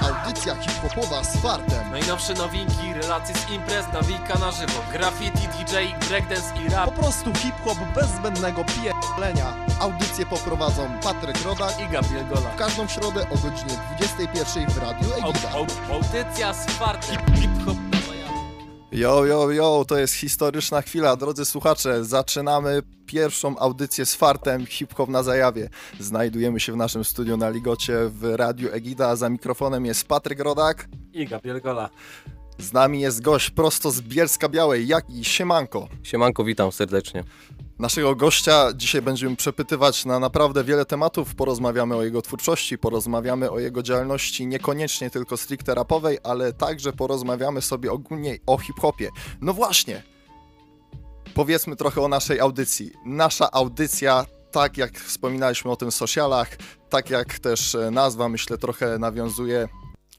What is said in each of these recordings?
Audycja hip-hopowa z fartem. Najnowsze nowinki, relacje z imprez, nawika na żywo Graffiti, DJ, breakdance i Po rap prostu hip-hop bez zbędnego pierdolenia. Audycję poprowadzą Patryk Rodak i Gabriel Gola w każdą środę o godzinie 21 w Radiu Egida. Au- au- Audycja z fartem Hip-hop Yo, yo, yo, to jest historyczna chwila. Drodzy słuchacze, zaczynamy pierwszą audycję z fartem hip-hop na zajawie. Znajdujemy się w naszym studiu na Ligocie w Radiu Egida, a za mikrofonem jest Patryk Rodak. i Gabriel Gola Z nami jest gość prosto z Bielska Białej, jak i Siemanko. Siemanko, witam serdecznie. Naszego gościa dzisiaj będziemy przepytywać na naprawdę wiele tematów. Porozmawiamy o jego twórczości, porozmawiamy o jego działalności niekoniecznie tylko stricte rapowej, ale także porozmawiamy sobie ogólnie o hip-hopie. No właśnie, powiedzmy trochę o naszej audycji. Nasza audycja, tak jak wspominaliśmy o tym w socialach, tak jak też e, nazwa, myślę, trochę nawiązuje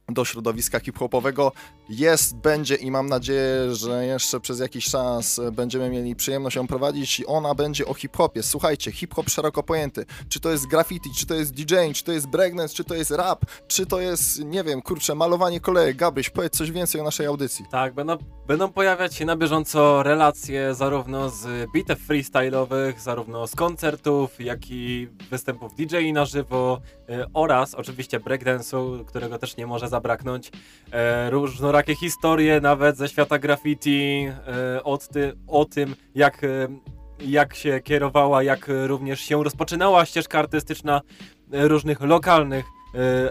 do środowiska hip-hopowego. Jest, będzie i mam nadzieję, że jeszcze przez jakiś czas będziemy mieli przyjemność ją prowadzić i ona będzie o hip-hopie. Słuchajcie, hip-hop szeroko pojęty. Czy to jest graffiti, czy to jest DJing, czy to jest breakdance, czy to jest rap, czy to jest, nie wiem, kurczę, malowanie kolejek. Gabryś, powiedz coś więcej o naszej audycji. Tak, będą, będą pojawiać się na bieżąco relacje zarówno z bitew freestyle'owych, zarówno z koncertów, jak i występów DJ na żywo e, oraz oczywiście breakdance'u, którego też nie może zabraknąć. E, różnorakie historie nawet ze świata graffiti, e, od ty, o tym jak, e, jak się kierowała, jak również się rozpoczynała ścieżka artystyczna e, różnych lokalnych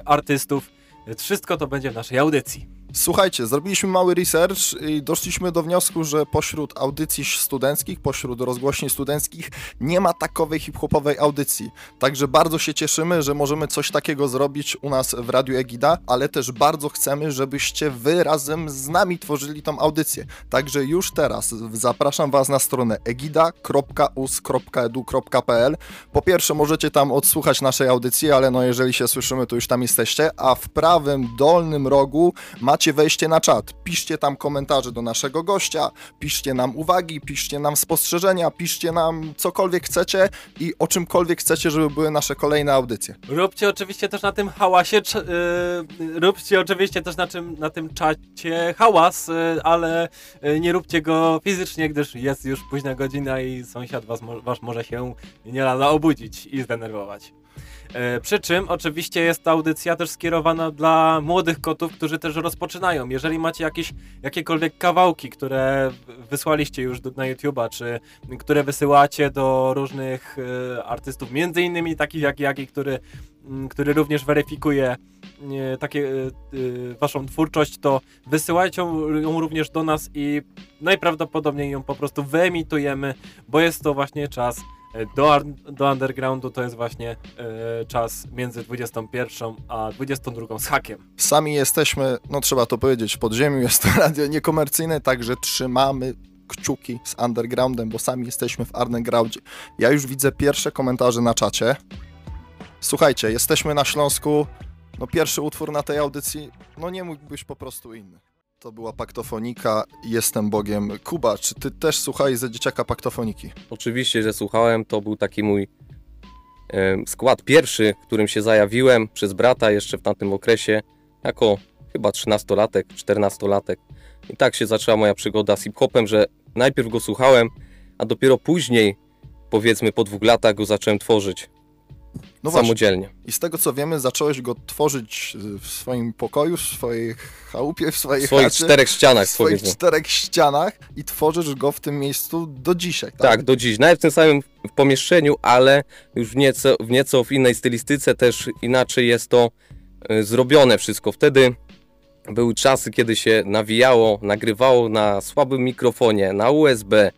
artystów. Wszystko to będzie w naszej audycji. Słuchajcie, zrobiliśmy mały research i doszliśmy do wniosku, że pośród audycji studenckich, pośród rozgłośni studenckich nie ma takowej hip-hopowej audycji. Także bardzo się cieszymy, że możemy coś takiego zrobić u nas w Radiu Egida, ale też bardzo chcemy, żebyście wy razem z nami tworzyli tą audycję. Także już teraz zapraszam was na stronę egida.us.edu.pl Po pierwsze możecie tam odsłuchać naszej audycji, ale no jeżeli się słyszymy, to już tam jesteście, a w prawym dolnym rogu macie wejście na czat. Piszcie tam komentarze do naszego gościa, piszcie nam uwagi, piszcie nam spostrzeżenia, piszcie nam cokolwiek chcecie i o czymkolwiek chcecie, żeby były nasze kolejne audycje. Róbcie oczywiście też na tym hałasie, yy, róbcie oczywiście też na, czym, na tym czacie hałas, yy, ale yy, nie róbcie go fizycznie, gdyż jest już późna godzina i sąsiad was, wasz może się nie lada obudzić i zdenerwować. Yy, Przy czym oczywiście jest ta audycja też skierowana dla młodych kotów, którzy też rozpoczynają. Jeżeli macie jakieś jakiekolwiek kawałki, które wysłaliście już do, na YouTube'a, czy które wysyłacie do różnych e, artystów, między innymi takich jak Jaki, który, m, który również weryfikuje e, takie e, e, waszą twórczość, to wysyłajcie ją również do nas i najprawdopodobniej ją po prostu wyemitujemy, bo jest to właśnie czas e, do, ar- do undergroundu, to jest właśnie e, czas między 21 a 22 z hakiem. Sami jesteśmy, no trzeba to powiedzieć, w podziemiu jest to radio niekomercyjne, także trzymamy kciuki z undergroundem, bo sami jesteśmy w undergroundzie. Ja już widzę pierwsze komentarze na czacie. Słuchajcie, jesteśmy na Śląsku. No pierwszy utwór na tej audycji, no nie mógł być po prostu inny. To była Paktofonika, Jestem Bogiem. Kuba, czy ty też słuchaj za dzieciaka Paktofoniki? Oczywiście, że słuchałem, to był taki mój em, skład pierwszy, którym się zajawiłem przez brata jeszcze w tamtym okresie, jako chyba 13-latek, 14-latek. I tak się zaczęła moja przygoda z hip-hopem, że najpierw go słuchałem, a dopiero później, powiedzmy po dwóch latach, go zacząłem tworzyć No właśnie. samodzielnie. I z tego co wiemy, zacząłeś go tworzyć w swoim pokoju, w swojej chałupie, w swojej W swoich chacie. czterech ścianach, w swoich powiedzmy. czterech ścianach i tworzysz go w tym miejscu do dzisiaj. Tak, Tak, do dziś. Nawet w tym samym pomieszczeniu, ale już w nieco, w nieco w innej stylistyce, też inaczej jest to y, zrobione wszystko. Wtedy były czasy, kiedy się nawijało, nagrywało na słabym mikrofonie, na USB,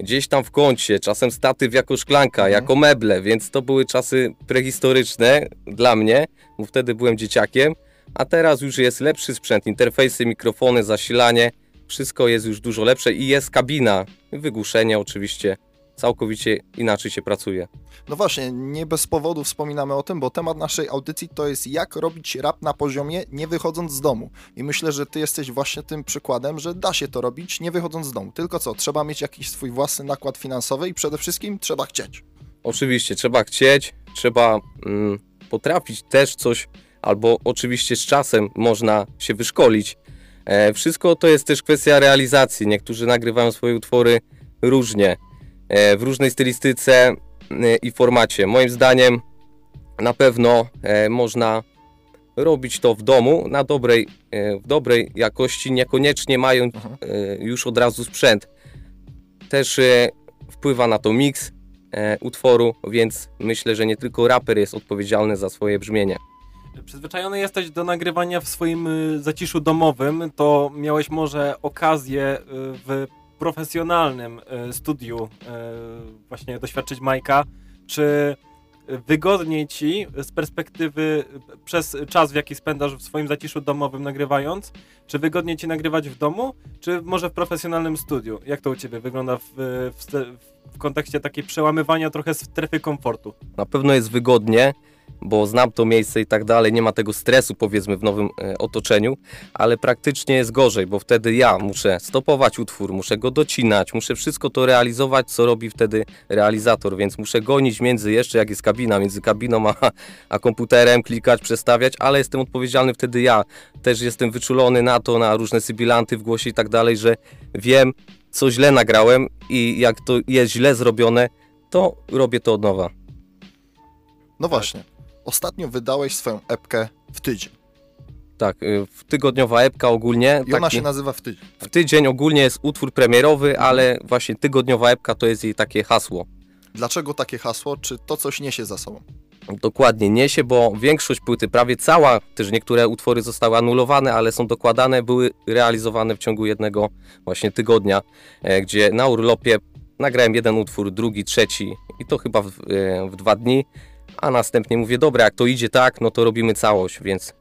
gdzieś tam w kącie, czasem statyw jako szklanka, Mhm. jako meble, więc to były czasy prehistoryczne dla mnie, bo wtedy byłem dzieciakiem, a teraz już jest lepszy sprzęt, interfejsy, mikrofony, zasilanie, wszystko jest już dużo lepsze i jest kabina, wygłuszenie oczywiście, całkowicie inaczej się pracuje. No właśnie, nie bez powodu wspominamy o tym, bo temat naszej audycji to jest jak robić rap na poziomie, nie wychodząc z domu. I myślę, że ty jesteś właśnie tym przykładem, że da się to robić, nie wychodząc z domu. Tylko co, trzeba mieć jakiś swój własny nakład finansowy i przede wszystkim trzeba chcieć. Oczywiście trzeba chcieć, trzeba mm, potrafić też coś albo oczywiście z czasem można się wyszkolić. E, Wszystko to jest też kwestia realizacji. Niektórzy nagrywają swoje utwory różnie, w różnej stylistyce e, i formacie. Moim zdaniem na pewno e, można robić to w domu na dobrej, e, w dobrej jakości, niekoniecznie mając Mhm. e, już od razu sprzęt. Też e, wpływa na to miks e, utworu, więc myślę, że nie tylko raper jest odpowiedzialny za swoje brzmienie. Przyzwyczajony jesteś do nagrywania w swoim y, zaciszu domowym, to miałeś może okazję y, w profesjonalnym y, studiu y, właśnie doświadczyć Majka. Czy wygodniej ci z perspektywy przez czas, w jaki spędzasz w swoim zaciszu domowym nagrywając, czy wygodniej ci nagrywać w domu, czy może w profesjonalnym studiu? Jak to u ciebie wygląda w, w, w kontekście takiej przełamywania trochę strefy komfortu? Na pewno jest wygodnie, bo znam to miejsce i tak dalej, nie ma tego stresu powiedzmy w nowym e, otoczeniu, ale praktycznie jest gorzej, bo wtedy ja muszę stopować utwór, muszę go docinać, muszę wszystko to realizować, co robi wtedy realizator, więc muszę gonić między jeszcze jak jest kabina, między kabiną a, a komputerem, klikać, przestawiać, ale jestem odpowiedzialny wtedy ja. Też jestem wyczulony na to, na różne sybilanty w głosie i tak dalej, że wiem, co źle nagrałem i jak to jest źle zrobione, to robię to od nowa. No właśnie. Ostatnio wydałeś swoją epkę w tydzień. Tak, y, w tygodniowa epka ogólnie. I ona taki- się nazywa w tydzień. W tydzień ogólnie jest utwór premierowy, ale właśnie tygodniowa epka to jest jej takie hasło. Dlaczego takie hasło? Czy to coś niesie za sobą? Dokładnie niesie, bo większość płyty, prawie cała, też niektóre utwory zostały anulowane, ale są dokładane, były realizowane w ciągu jednego właśnie tygodnia, e, gdzie na urlopie nagrałem jeden utwór, drugi, trzeci i to chyba w, e, w dwa dni, a następnie mówię, dobra, jak to idzie tak, no to robimy całość, więc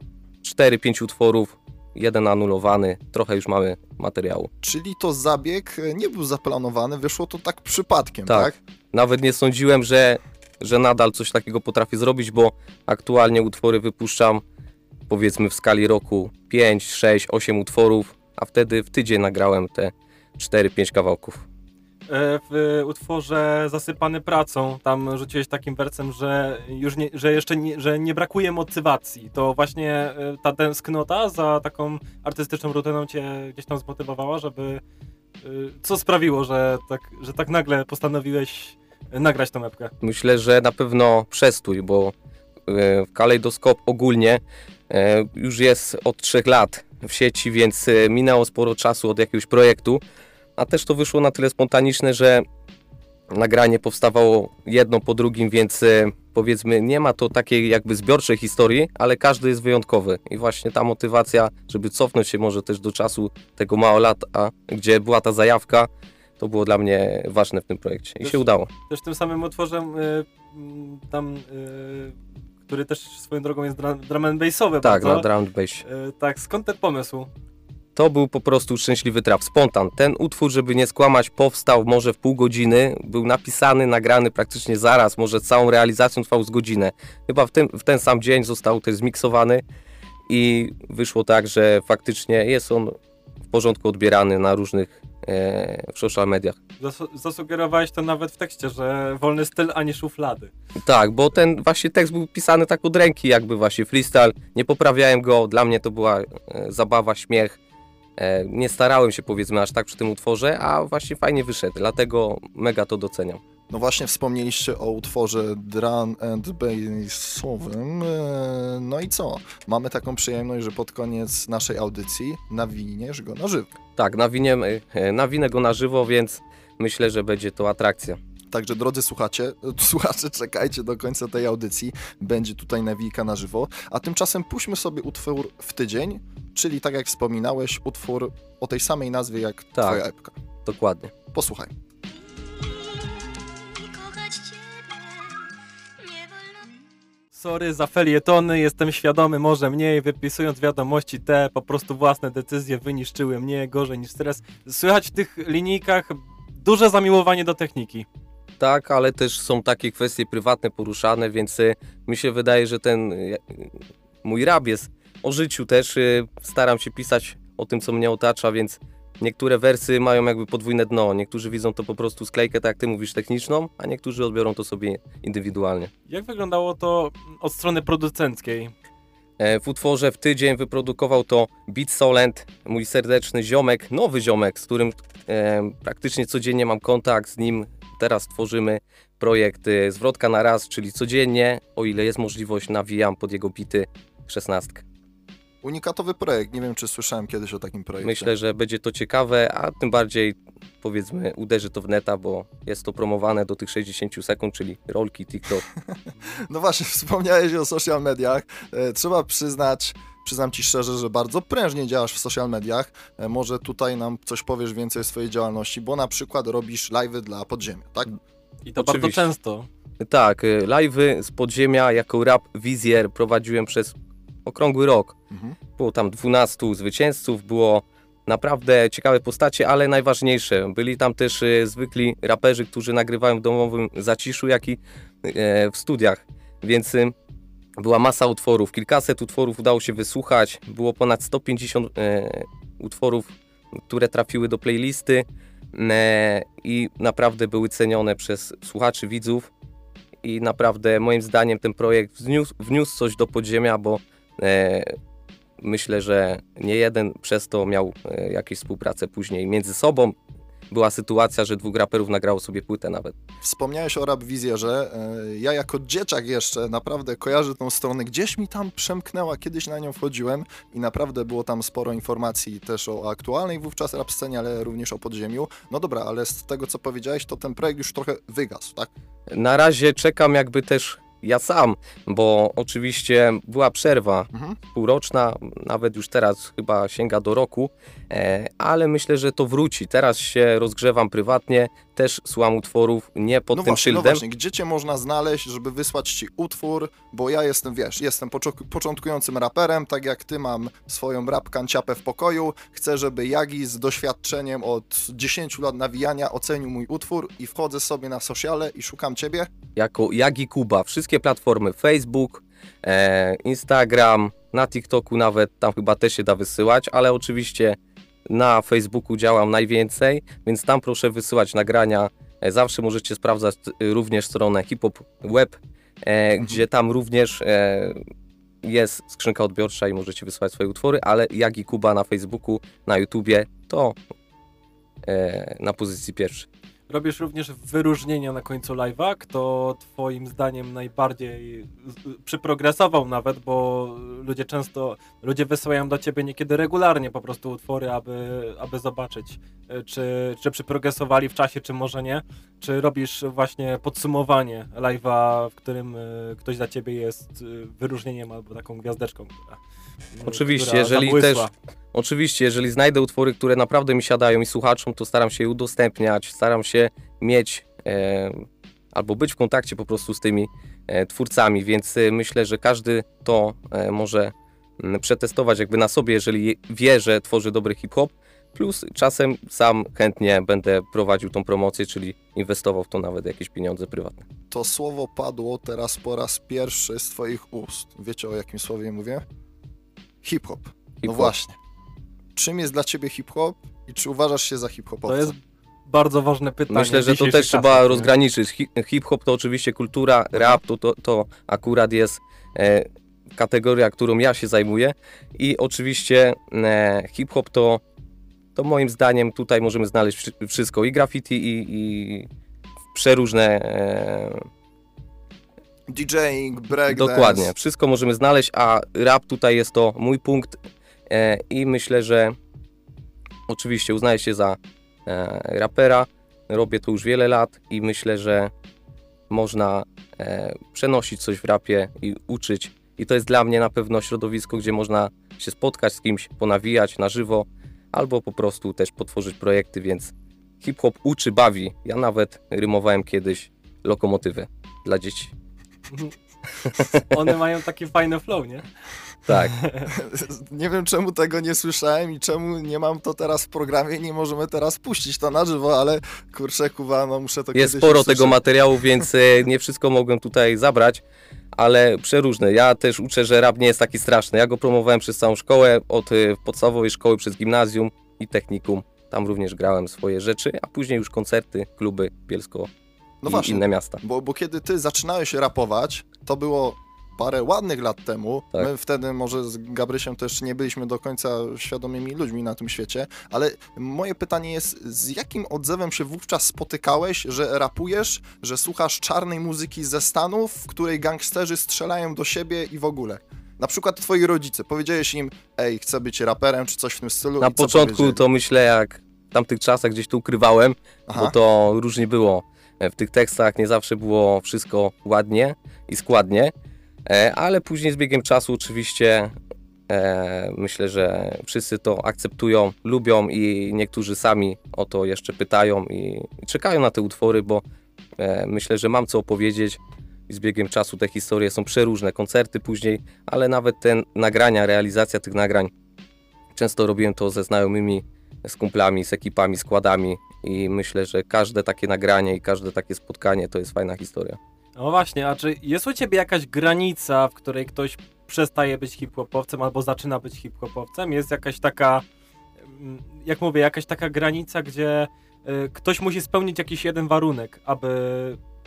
4-5 utworów, jeden anulowany, trochę już mamy materiału. Czyli to zabieg e, nie był zaplanowany, wyszło to tak przypadkiem, tak? Tak. Nawet nie sądziłem, że, że nadal coś takiego potrafię zrobić, bo aktualnie utwory wypuszczam powiedzmy w skali roku 5, 6, 8 utworów, a wtedy w tydzień nagrałem te 4-5 kawałków. E, w utworze Zasypany pracą, tam rzuciłeś takim wersem, że już nie, że jeszcze nie, że nie brakuje motywacji. To właśnie e, ta tęsknota za taką artystyczną rutyną cię gdzieś tam zmotywowała, żeby e, co sprawiło, że tak, że tak nagle postanowiłeś nagrać tą epkę? Myślę, że na pewno przestój, bo Kalejdoskop ogólnie już jest od 3 lat w sieci, więc minęło sporo czasu od jakiegoś projektu, a też to wyszło na tyle spontaniczne, że nagranie powstawało jedno po drugim, więc e, powiedzmy nie ma to takiej jakby zbiorczej historii, ale każdy jest wyjątkowy i właśnie ta motywacja, żeby cofnąć się może też do czasu tego mało lat, a gdzie była ta zajawka, to było dla mnie ważne w tym projekcie i Też- się udało. Też tym samym utworem e, m, tam, e, który też swoją drogą jest dra, drum and bassowy Tak, bardzo. na drum and bass. E, tak, skąd ten pomysł? To był po prostu szczęśliwy traf, spontan. Ten utwór, żeby nie skłamać, powstał może w pół godziny, był napisany, nagrany praktycznie zaraz, może całą realizacją trwał z godzinę. Chyba w ten, w ten sam dzień został też zmiksowany i wyszło tak, że faktycznie jest on w porządku odbierany na różnych e, w social mediach. Zas- zasugerowałeś to nawet w tekście, że wolny styl, a nie szuflady. Tak, bo ten właśnie tekst był pisany tak od ręki, jakby właśnie freestyle. Nie poprawiałem go, dla mnie to była e, zabawa, śmiech. E, nie starałem się powiedzmy aż tak przy tym utworze, a właśnie fajnie wyszedł, dlatego mega to doceniam. No właśnie wspomnieliście o utworze drum and bassowym. e, No i co? Mamy taką przyjemność, że pod koniec naszej audycji nawiniesz go na żywo. Tak, nawiniem, e, nawinę go na żywo, więc myślę, że będzie to atrakcja. Także drodzy słuchacze, słuchacze, czekajcie do końca tej audycji. Będzie tutaj nawijka na żywo. A tymczasem puśćmy sobie utwór w tydzień, czyli tak jak wspominałeś, utwór o tej samej nazwie jak twoja epka. Dokładnie. Posłuchaj. Sorry za felietony, jestem świadomy może mniej, wypisując wiadomości te, po prostu własne decyzje wyniszczyły mnie gorzej niż stres. Słychać w tych linijkach duże zamiłowanie do techniki. Tak, ale też są takie kwestie prywatne poruszane, więc e, mi się wydaje, że ten e, mój rap jest o życiu też. e, Staram się pisać o tym, co mnie otacza, więc niektóre wersy mają jakby podwójne dno. Niektórzy widzą to po prostu sklejkę, tak jak ty mówisz, techniczną, a niektórzy odbiorą to sobie indywidualnie. Jak wyglądało to od strony producenckiej? E, W utworze w tydzień wyprodukował to Beat Solent, mój serdeczny ziomek, nowy ziomek, z którym e, praktycznie codziennie mam kontakt z nim. Teraz tworzymy projekt e, Zwrotka na raz, czyli codziennie, o ile jest możliwość, nawijam pod jego bity szesnastkę. Unikatowy projekt, nie wiem czy słyszałem kiedyś o takim projekcie. Myślę, że będzie to ciekawe, a tym bardziej powiedzmy uderzy to w neta, bo jest to promowane do tych 60 sekund, czyli rolki, TikTok. No właśnie, wspomniałeś o social mediach. E, Trzeba przyznać, przyznam ci szczerze, że bardzo prężnie działasz w social mediach. E, Może tutaj nam coś powiesz więcej o swojej działalności, bo na przykład robisz live'y dla podziemia, tak? I to bardzo Oczywiście. często. Tak, y, live'y z podziemia jako rap wizjer prowadziłem przez okrągły rok. Mhm. Było tam 12 zwycięzców, było naprawdę ciekawe postacie, ale najważniejsze, byli tam też y, zwykli raperzy, którzy nagrywają w domowym zaciszu, jak i e, w studiach, więc y, była masa utworów, kilkaset utworów udało się wysłuchać, było ponad 150 e, utworów, które trafiły do playlisty e, i naprawdę były cenione przez słuchaczy, widzów. I naprawdę moim zdaniem ten projekt wniósł, wniósł coś do podziemia, bo e, myślę, że nie jeden przez to miał e, jakieś współpracę później między sobą. Była sytuacja, że dwóch raperów nagrało sobie płytę nawet. Wspomniałeś o rap wizjerze. E, Ja jako dzieciak jeszcze naprawdę kojarzę tą stronę. Gdzieś mi tam przemknęła, kiedyś na nią wchodziłem i naprawdę było tam sporo informacji też o aktualnej wówczas rap scenie, ale również o podziemiu. No dobra, ale z tego co powiedziałeś, to ten projekt już trochę wygasł, tak? Na razie czekam jakby też ja sam, bo oczywiście była przerwa Mhm. półroczna, nawet już teraz chyba sięga do roku, e, ale myślę, że to wróci. Teraz się rozgrzewam prywatnie, też słucham utworów nie pod no tym właśnie, no szyldem. właśnie, gdzie cię można znaleźć, żeby wysłać ci utwór, bo ja jestem, wiesz, jestem początkującym raperem, tak jak ty mam swoją rap kanciapę w pokoju, chcę, żeby Jagi z doświadczeniem od 10 lat nawijania ocenił mój utwór i wchodzę sobie na sociale i szukam ciebie. jako Jagi Kuba. Wszystkie platformy Facebook, e, Instagram, na TikToku nawet, tam chyba też się da wysyłać, ale oczywiście na Facebooku działam najwięcej, więc tam proszę wysyłać nagrania. E, zawsze możecie sprawdzać e, również stronę Hip Hop Web, e, gdzie tam również jest skrzynka odbiorcza i możecie wysyłać swoje utwory, ale Jagi Kuba na Facebooku, na YouTubie to na pozycji pierwszej. Robisz również wyróżnienia na końcu live'a, kto twoim zdaniem najbardziej przyprogresował nawet, bo ludzie często, ludzie wysyłają do ciebie niekiedy regularnie po prostu utwory, aby, aby zobaczyć, e, czy, czy przyprogresowali w czasie, czy może nie. Czy robisz właśnie podsumowanie live'a, w którym e, ktoś dla ciebie jest e, wyróżnieniem albo taką gwiazdeczką, która Oczywiście, która jeżeli zabłysła. Oczywiście, jeżeli znajdę utwory, które naprawdę mi siadają i słuchaczom, to staram się je udostępniać, staram się mieć e, albo być w kontakcie po prostu z tymi e, twórcami, więc e, myślę, że każdy to e, może mm, przetestować jakby na sobie, jeżeli je- wie, że tworzy dobry hip-hop, plus czasem sam chętnie będę prowadził tą promocję, czyli inwestował w to nawet jakieś pieniądze prywatne. To słowo padło teraz po raz pierwszy z twoich ust. Wiecie o jakim słowie mówię? Hip-hop. No Hip-hop. właśnie. Czym jest dla ciebie hip-hop i czy uważasz się za hip-hopowca? To jest bardzo ważne pytanie. Myślę, że to też trzeba nie? rozgraniczyć. Hi- Hip-hop to oczywiście kultura, rap to, to, to akurat jest e, kategoria, którą ja się zajmuję i oczywiście e, hip-hop to, to moim zdaniem tutaj możemy znaleźć wszy- wszystko i graffiti i, i przeróżne e, DJing, breakdance. Dokładnie, wszystko możemy znaleźć, a rap tutaj jest to mój punkt e, i myślę, że oczywiście uznaję się za e, rapera, robię to już wiele lat i myślę, że można e, przenosić coś w rapie i uczyć i to jest dla mnie na pewno środowisko, gdzie można się spotkać z kimś, ponawijać na żywo albo po prostu też potworzyć projekty, więc hip-hop uczy, bawi. Ja nawet rymowałem kiedyś lokomotywę dla dzieci. One mają taki fajny flow, nie? Tak. Nie wiem, czemu tego nie słyszałem i czemu nie mam to teraz w programie i nie możemy teraz puścić to na żywo, ale kurczę, kuwa, no muszę to Jest sporo usłyszeć. tego materiału, więc e, nie wszystko mogłem tutaj zabrać, ale przeróżne. Ja też uczę, że rap nie jest taki straszny. Ja go promowałem przez całą szkołę, od e, podstawowej szkoły przez gimnazjum i technikum. Tam również grałem swoje rzeczy, a później już koncerty, kluby, Bielsko No i właśnie, inne miasta. Bo, bo kiedy ty zaczynałeś rapować, to było parę ładnych lat temu. Tak. My wtedy może z Gabrysiem też nie byliśmy do końca świadomymi ludźmi na tym świecie, ale moje pytanie jest, z jakim odzewem się wówczas spotykałeś, że rapujesz, że słuchasz czarnej muzyki ze Stanów, w której gangsterzy strzelają do siebie i w ogóle? Na przykład twoi rodzice, powiedziałeś im, ej, chcę być raperem, czy coś w tym stylu. Na początku to myślę, jak w tamtych czasach gdzieś to ukrywałem, Aha. bo to różnie było. E, W tych tekstach nie zawsze było wszystko ładnie i składnie, e, ale później z biegiem czasu oczywiście e, myślę, że wszyscy to akceptują, lubią i niektórzy sami o to jeszcze pytają i, czekają na te utwory, bo myślę, że mam co opowiedzieć i z biegiem czasu te historie są przeróżne, koncerty później, ale nawet te nagrania, realizacja tych nagrań, często robiłem to ze znajomymi, z kumplami, z ekipami, składami i myślę, że każde takie nagranie i każde takie spotkanie to jest fajna historia. No właśnie, a czy jest u ciebie jakaś granica, w której ktoś przestaje być hip-hopowcem albo zaczyna być hip-hopowcem? Jest jakaś taka, mm, jak mówię, jakaś taka granica, gdzie ktoś musi spełnić jakiś jeden warunek, aby,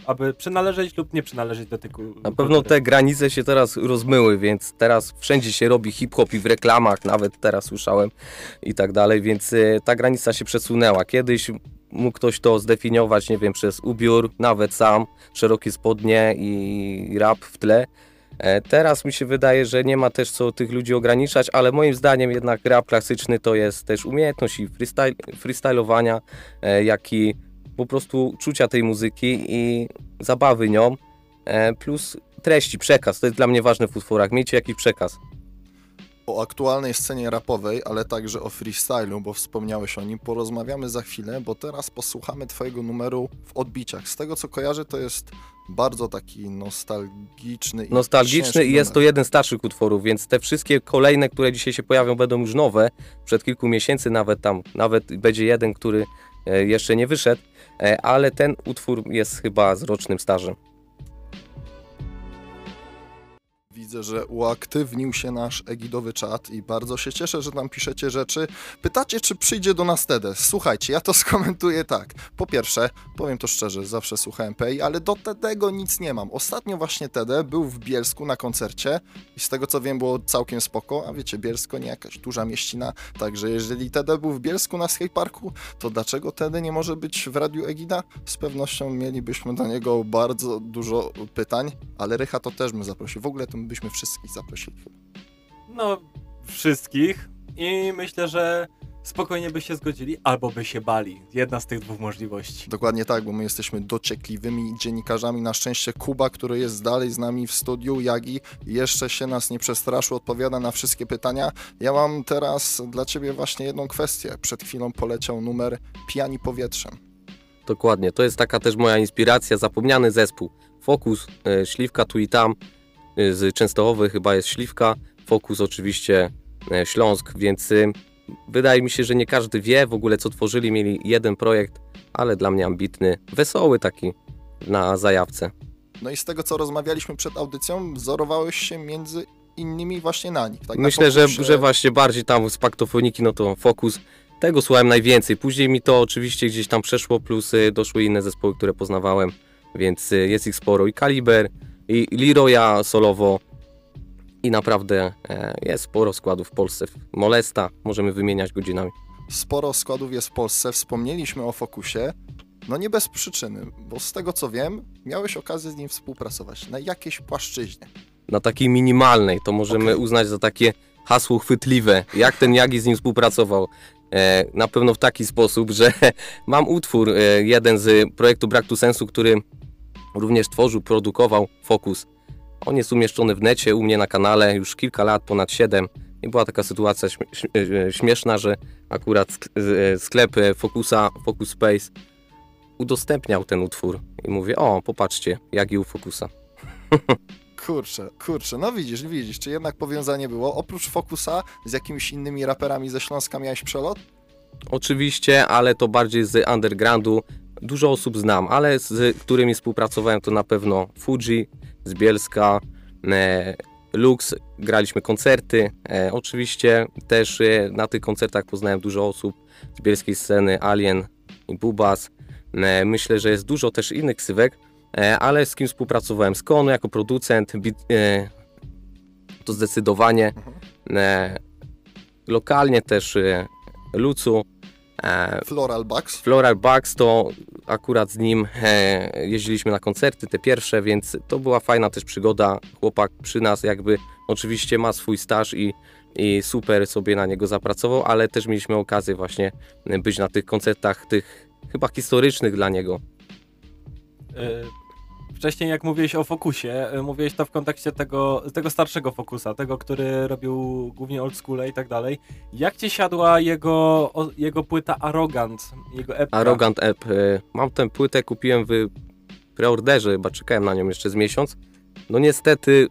aby przynależeć lub nie przynależeć do tego. Na pewno te granice się teraz rozmyły, więc teraz wszędzie się robi hip-hop i w reklamach, nawet teraz słyszałem i tak dalej, więc y, ta granica się przesunęła. Kiedyś mógł ktoś to zdefiniować, nie wiem, przez ubiór, nawet sam, szerokie spodnie i rap w tle. E, Teraz mi się wydaje, że nie ma też co tych ludzi ograniczać, ale moim zdaniem jednak rap klasyczny to jest też umiejętność i freestyle, freestylowania, e, jak i po prostu czucia tej muzyki i zabawy nią, e, plus treści, przekaz. To jest dla mnie ważne w utworach. Miejcie jakiś przekaz. O aktualnej scenie rapowej, ale także o freestylu, bo wspomniałeś o nim, porozmawiamy za chwilę, bo teraz posłuchamy twojego numeru w odbiciach. Z tego co kojarzę, to jest bardzo taki nostalgiczny i Nostalgiczny i jest to jeden z starszych utworów, więc te wszystkie kolejne, które dzisiaj się pojawią, będą już nowe. Przed kilku miesięcy nawet tam, nawet będzie jeden, który e, jeszcze nie wyszedł, e, ale ten utwór jest chyba z rocznym stażem. Widzę, że uaktywnił się nasz egidowy czat i bardzo się cieszę, że tam piszecie rzeczy. Pytacie, czy przyjdzie do nas TED. Słuchajcie, ja to skomentuję tak. Po pierwsze, powiem to szczerze, zawsze słuchałem PEI, ale do TEDego nic nie mam. Ostatnio właśnie TED był w Bielsku na koncercie i z tego co wiem było całkiem spoko, a wiecie, Bielsko nie jakaś duża mieścina, także jeżeli TED był w Bielsku na skateparku, to dlaczego TED nie może być w Radiu Egida? Z pewnością mielibyśmy do niego bardzo dużo pytań, ale Rycha to też bym zaprosił. W ogóle my byśmy wszystkich zaprosili. No, wszystkich i myślę, że spokojnie by się zgodzili albo by się bali. Jedna z tych dwóch możliwości. Dokładnie tak, bo my jesteśmy dociekliwymi dziennikarzami. Na szczęście Kuba, który jest dalej z nami w studiu, Jagi, jeszcze się nas nie przestraszył, odpowiada na wszystkie pytania. Ja mam teraz dla ciebie właśnie jedną kwestię. Przed chwilą poleciał numer Pijani Powietrzem. Dokładnie, to jest taka też moja inspiracja, zapomniany zespół. Fokus, e, Śliwka tu i tam, z Częstochowy chyba jest Śliwka, Fokus oczywiście e, Śląsk, więc e, wydaje mi się, że nie każdy wie w ogóle co tworzyli, mieli jeden projekt, ale dla mnie ambitny, wesoły taki na zajawce. No i z tego, co rozmawialiśmy przed audycją, wzorowałeś się między innymi właśnie na nich. Tak? Na Myślę, że, Fokusie- że właśnie bardziej tam z paktofoniki, no to Fokus, tego słuchałem najwięcej. Później mi to oczywiście gdzieś tam przeszło, plus y, doszły inne zespoły, które poznawałem, więc y, jest ich sporo. I Kaliber, i Leroya solowo, i naprawdę e, jest sporo składów w Polsce. Molesta, możemy wymieniać godzinami. sporo składów jest w Polsce. Wspomnieliśmy o Fokusie. No nie bez przyczyny, bo z tego co wiem, miałeś okazję z nim współpracować na jakiejś płaszczyźnie. Na takiej minimalnej, to możemy Okej. uznać za takie hasło chwytliwe. Jak ten Jagi z nim współpracował? E, na pewno w taki sposób, że mam utwór, e, jeden z projektu Brak tu Sensu, który również tworzył, produkował Focus. On jest umieszczony w necie u mnie na kanale już kilka lat, ponad 7. I była taka sytuacja e, śmieszna, że akurat e, sklep Focusa, Focus Space udostępniał ten utwór. I mówię, o, popatrzcie, Jagi u Focusa. Kurczę, kurczę, no widzisz, widzisz, czy jednak powiązanie było. Oprócz Fokusa z jakimiś innymi raperami ze Śląska miałeś przelot? Oczywiście, ale to bardziej z undergroundu. Dużo osób znam, ale z którymi współpracowałem to na pewno Fuji z Bielska, e, Lux, graliśmy koncerty. E, oczywiście też e, na tych koncertach poznałem dużo osób z bielskiej sceny, Alien i Bubas. E, myślę, że jest dużo też innych ksywek, ale z kim współpracowałem? Z Konu jako producent, bit, to zdecydowanie. Mhm. Lokalnie też Lucu, Floral Bucks. Floral Bugs to akurat z nim e, jeździliśmy na koncerty, te pierwsze, więc to była fajna też przygoda. Chłopak przy nas jakby oczywiście ma swój staż i, i super sobie na niego zapracował, ale też mieliśmy okazję właśnie być na tych koncertach, tych chyba historycznych dla niego. Y, Wcześniej jak mówiłeś o Focusie, y, mówiłeś to w kontekście tego, tego starszego Focusa, tego, który robił głównie old school i tak dalej. Jak ci siadła jego, o, jego płyta Arrogant, jego epka? Arrogant App. e, Mam tę płytę, kupiłem w preorderze, chyba czekałem na nią jeszcze z miesiąc. No niestety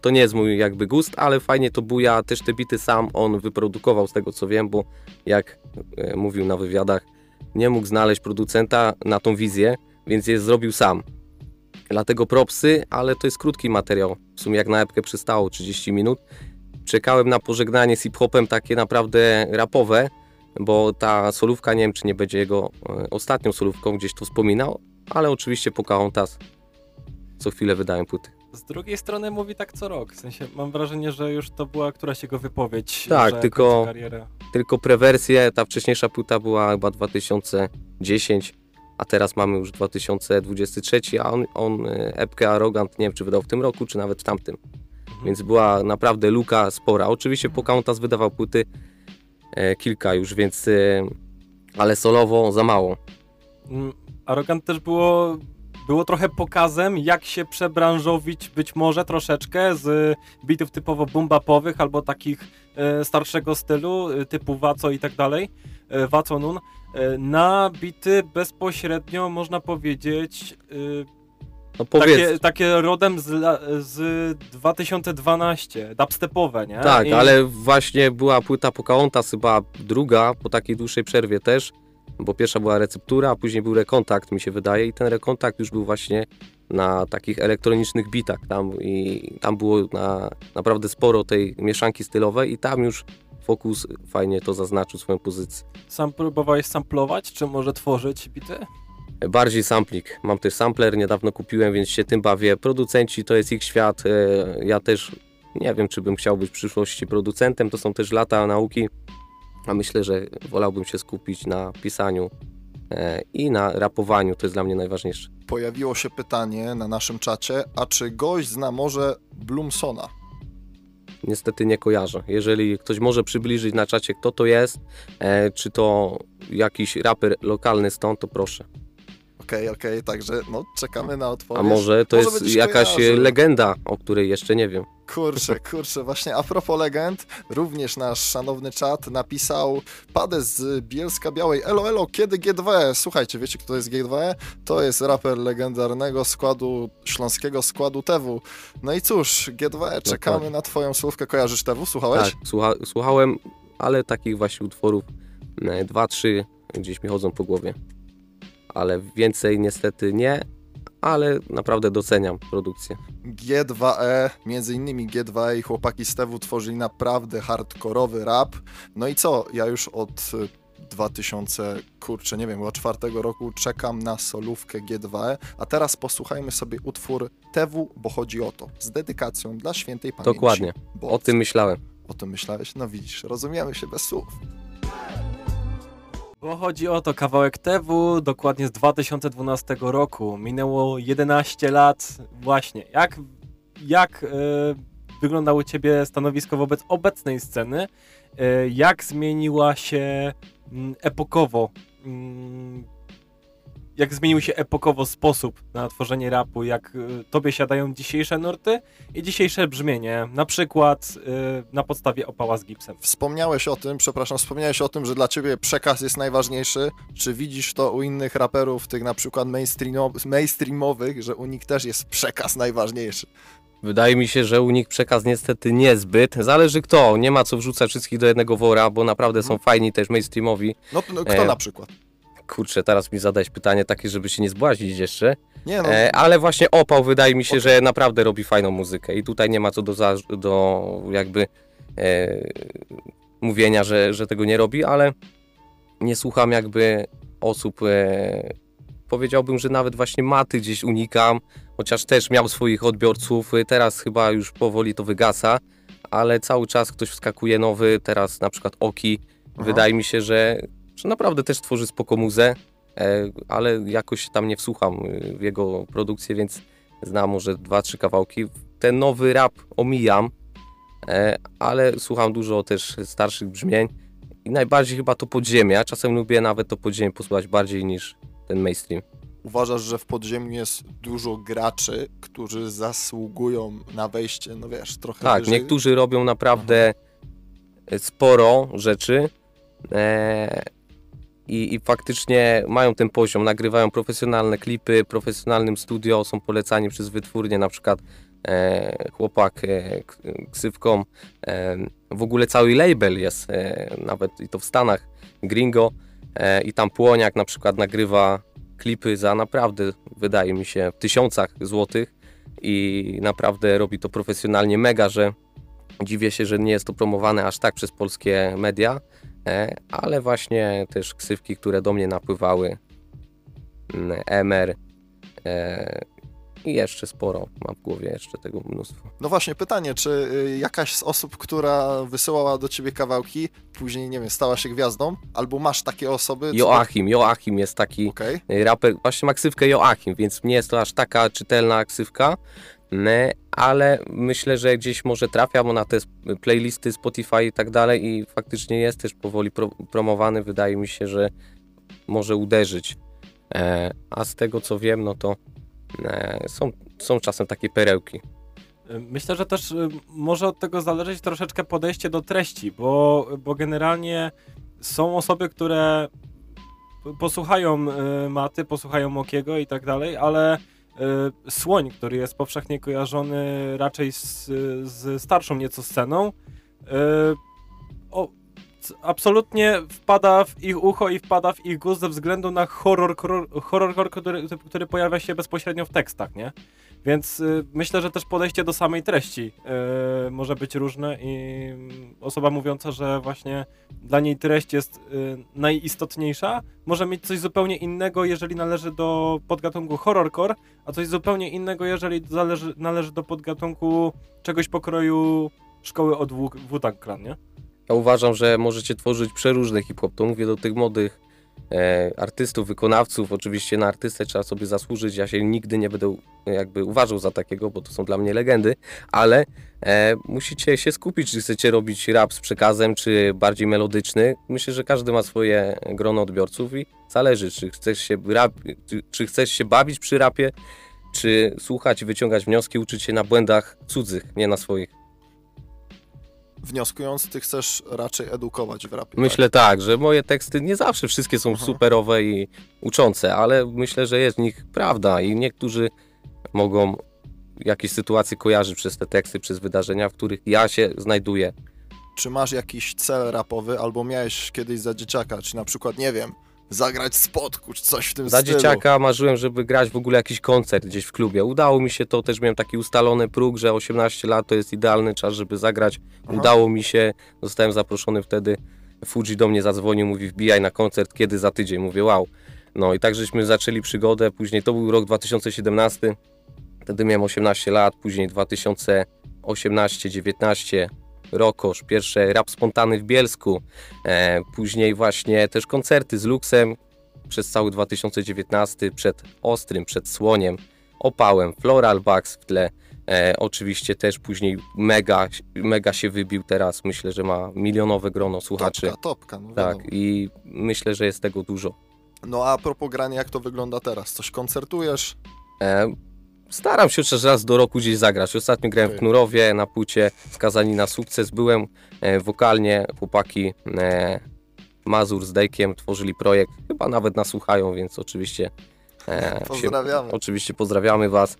to nie jest mój jakby gust, ale fajnie to buja, też te bity sam on wyprodukował z tego co wiem, bo jak e, mówił na wywiadach, nie mógł znaleźć producenta na tą wizję, więc je zrobił sam. Dlatego propsy, ale to jest krótki materiał. W sumie jak na epkę przystało 30 minut. Czekałem na pożegnanie z hip-hopem takie naprawdę rapowe, bo ta solówka, nie wiem czy nie będzie jego e, ostatnią solówką, gdzieś to wspominał, ale oczywiście Pocahontas co chwilę wydają płyty. Z drugiej strony mówi tak co rok, w sensie mam wrażenie, że już to była któraś jego wypowiedź. Tak, tylko-. Tylko prewersje, ta wcześniejsza płyta była chyba 2010, a teraz mamy już 2023, a on, on e, epkę Arrogant nie wiem czy wydał w tym roku, czy nawet w tamtym. Mhm. Więc była naprawdę luka spora. Oczywiście Pocahontas wydawał płyty e, kilka już, więc e, ale solowo za mało. Mm, Arrogant też było, było trochę pokazem, jak się przebranżowić być może troszeczkę z bitów typowo bumbapowych albo takich e, starszego stylu, e, typu Waco i tak dalej, Waco Nun, e, na bity bezpośrednio, można powiedzieć, e, No takie, takie rodem z, z 2012, dubstepowe, nie? tak, I- ale właśnie była płyta Pocahontas chyba druga, po takiej dłuższej przerwie też, bo pierwsza była receptura, a później był rekontakt mi się wydaje i ten rekontakt już był właśnie na takich elektronicznych bitach tam i tam było na, naprawdę sporo tej mieszanki stylowej i tam już Focus fajnie to zaznaczył swoją pozycję. Sam próbowałeś samplować, czy może tworzyć bity? Bardziej samplik. Mam też sampler, niedawno kupiłem, więc się tym bawię. Producenci to jest ich świat. e, Ja też nie wiem, czy bym chciał być w przyszłości producentem. To są też lata nauki, a myślę, że wolałbym się skupić na pisaniu e, i na rapowaniu. To jest dla mnie najważniejsze. Pojawiło się pytanie na naszym czacie, a czy gość zna może Blumsona? Niestety nie kojarzę. Jeżeli ktoś może przybliżyć na czacie, kto to jest, e, czy to jakiś raper lokalny stąd, to proszę. Okej, okej, także no czekamy na A odpowiedź. może to Może jest jakaś e, kojarzył. legenda, o której jeszcze nie wiem. Kurczę, kurczę, właśnie a propos legend, również nasz szanowny czat napisał Padę z Bielska Białej. Elo, elo, kiedy G2E? Słuchajcie, wiecie kto to jest G2E? To jest raper legendarnego składu, śląskiego składu TW. No i cóż, G2E, czekamy Dokładnie. na twoją słówkę. Kojarzysz TW? Słuchałeś? Tak, słucha, słuchałem, ale takich właśnie utworów e, dwa, trzy gdzieś mi chodzą po głowie. Ale więcej niestety nie, ale naprawdę doceniam produkcję. G2E, między innymi G2E i chłopaki z TW tworzyli naprawdę hardkorowy rap. No i co, ja już od y, 2000, kurczę, nie wiem, chyba czwartego roku czekam na solówkę G2E, a teraz posłuchajmy sobie utwór TW, bo chodzi o to, z dedykacją dla świętej pamięci. Dokładnie, Bo o tym myślałem. o tym myślałeś? No widzisz, rozumiemy się bez słów. Bo chodzi o to, kawałek TW, dokładnie z 2012 roku. Minęło 11 lat. Właśnie. Jak, jak wyglądało u Ciebie stanowisko wobec obecnej sceny? E, jak zmieniła się mm, epokowo? Jak zmienił się epokowo sposób na tworzenie rapu? Jak e, Tobie siadają dzisiejsze nurty i dzisiejsze brzmienie? Na przykład e, na podstawie opała z gipsem. Wspomniałeś o tym, przepraszam, wspomniałeś o tym, że dla ciebie przekaz jest najważniejszy. Czy widzisz to u innych raperów, tych na przykład mainstreamo- mainstreamowych, że u nich też jest przekaz najważniejszy? Wydaje mi się, że u nich przekaz niestety niezbyt. Zależy kto, nie ma co wrzucać wszystkich do jednego wora, bo naprawdę są fajni też mainstreamowi. No, to- no kto E, na przykład? Kurczę, teraz mi zadać pytanie takie, żeby się nie zbłazić jeszcze. Nie no, E, ale właśnie Opał wydaje mi się, że naprawdę robi fajną muzykę i tutaj nie ma co do, za- do jakby e, mówienia, że, że tego nie robi, ale nie słucham jakby osób, e, powiedziałbym, że nawet właśnie Maty gdzieś unikam, chociaż też miał swoich odbiorców, e, teraz chyba już powoli to wygasa, ale cały czas ktoś wskakuje nowy, teraz na przykład Oki. Aha. Wydaje mi się, że, że naprawdę też tworzy spoko muzę, e, ale jakoś tam nie wsłucham y, w jego produkcję, więc znam może dwa, trzy kawałki. Ten nowy rap omijam, e, ale słucham dużo też starszych brzmień i najbardziej chyba to podziemie. Ja czasem lubię nawet to podziemie posłuchać bardziej niż ten mainstream. Uważasz, że w podziemiu jest dużo graczy, którzy zasługują na wejście, no wiesz, trochę Tak, wyżej? niektórzy robią naprawdę sporo rzeczy e, i, i faktycznie mają ten poziom, nagrywają profesjonalne klipy, profesjonalnym studio, są polecani przez wytwórnie, na przykład e, chłopak e, ksywką, e, w ogóle cały label jest, e, nawet i to w Stanach, Gringo e, i tam Płoniak na przykład nagrywa klipy za naprawdę, wydaje mi się, w tysiącach złotych i naprawdę robi to profesjonalnie, mega, że Dziwię się, że nie jest to promowane aż tak przez polskie media, ale właśnie też ksywki, które do mnie napływały, mm, MR e, i jeszcze sporo, mam w głowie jeszcze tego mnóstwo. No właśnie, pytanie, czy y, jakaś z osób, która wysyłała do ciebie kawałki, później, nie wiem, stała się gwiazdą? Albo masz takie osoby? Joachim, Joachim jest taki e, raper, właśnie ma ksywkę Joachim, więc nie jest to aż taka czytelna ksywka, mm, ale myślę, że gdzieś może trafiam na te playlisty Spotify i tak dalej i faktycznie jest też powoli pro, promowany, wydaje mi się, że może uderzyć. E, a z tego co wiem, no to e, są, są czasem takie perełki. Myślę, że też y, może od tego zależeć troszeczkę podejście do treści, bo, bo generalnie są osoby, które posłuchają y, Maty, posłuchają Mokiego i tak dalej, ale Słoń, który jest powszechnie kojarzony raczej z, z starszą nieco sceną, y, o, absolutnie wpada w ich ucho i wpada w ich gust ze względu na horror, horror, horror który, który pojawia się bezpośrednio w tekstach, nie? Więc y, myślę, że też podejście do samej treści y, może być różne i mm, osoba mówiąca, że właśnie dla niej treść jest y, najistotniejsza, może mieć coś zupełnie innego, jeżeli należy do podgatunku horrorcore, a coś zupełnie innego, jeżeli zależy, należy do podgatunku czegoś pokroju szkoły od Wu- Wu-Tang nie? Ja uważam, że możecie tworzyć przeróżny hip-hop. To mówię do tych młodych artystów, wykonawców. Oczywiście na artystę trzeba sobie zasłużyć. Ja się nigdy nie będę jakby uważał za takiego, bo to są dla mnie legendy, ale e, musicie się skupić, czy chcecie robić rap z przekazem, czy bardziej melodyczny. Myślę, że każdy ma swoje grono odbiorców i zależy, czy chcesz się, rap, czy, czy chcesz się bawić przy rapie, czy słuchać wyciągać wnioski, uczyć się na błędach cudzych, nie na swoich. Wnioskując, ty chcesz raczej edukować w rapie. Myślę tak, że moje teksty nie zawsze wszystkie są Aha. superowe i uczące, ale myślę, że jest w nich prawda i niektórzy mogą jakieś sytuacje kojarzyć przez te teksty, przez wydarzenia, w których ja się znajduję. Tak? Czy masz jakiś cel rapowy, albo miałeś kiedyś za dzieciaka, czy na przykład, nie wiem, zagrać spotku, czy coś w tym Za stylu? dzieciaka marzyłem, żeby grać w ogóle jakiś koncert gdzieś w klubie. Udało mi się to, też miałem taki ustalony próg, że 18 lat to jest idealny czas, żeby zagrać. Aha. Udało mi się, zostałem zaproszony wtedy. Fuji do mnie zadzwonił, mówi wbijaj na koncert, kiedy za tydzień. Mówię wow. No i tak żeśmy zaczęli przygodę, później to był rok 2017, wtedy miałem 18 lat, później 2018, 19, Rokosz, pierwsze rap spontany w Bielsku, e, później właśnie też koncerty z Luxem przez cały 2019, przed Ostrym, przed Słoniem, Opałem, Floral Bugs w tle, e, oczywiście też później mega, mega się wybił teraz, myślę, że ma milionowe grono słuchaczy. Topka, topka, no Tak, wiadomo. i myślę, że jest tego dużo. No a propos grania, jak to wygląda teraz? Coś koncertujesz? E, staram się chociaż raz do roku gdzieś zagrać. Ostatnio grałem w. Knurowie na płycie Skazani na sukces. Byłem e, wokalnie, chłopaki e, Mazur z Dejkiem tworzyli projekt. Chyba nawet nas słuchają, więc oczywiście e, się- Pozdrawiamy. oczywiście pozdrawiamy Was.